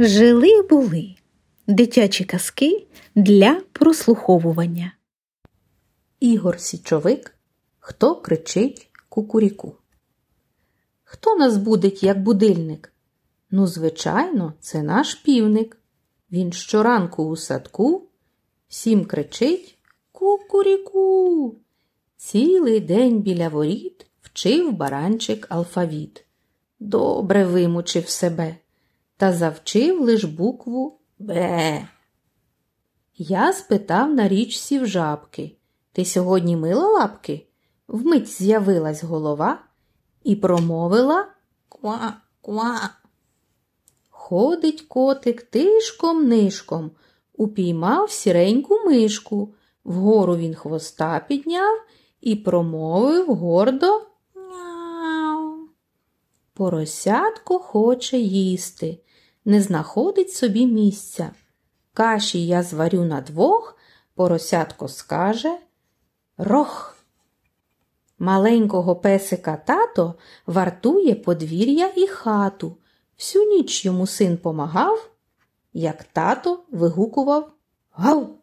Жили були дитячі казки для прослуховування. Ігор Січовик Хто кричить кукуріку? Хто нас будить, як будильник? Ну, звичайно, це наш півник. Він щоранку у садку всім кричить Кукуріку. Цілий день біля воріт вчив баранчик алфавіт. Добре вимучив себе та завчив лиш букву Б. Я спитав на річці в жабки Ти сьогодні мила лапки? Вмить з'явилась голова і промовила Ква, ква. Ходить котик тишком нишком, упіймав сіреньку мишку. Вгору він хвоста підняв і промовив гордо. Поросятко хоче їсти, не знаходить собі місця. Каші я зварю на двох, поросятко скаже Рох. Маленького песика тато вартує подвір'я і хату. Всю ніч йому син помагав, як тато вигукував Гав.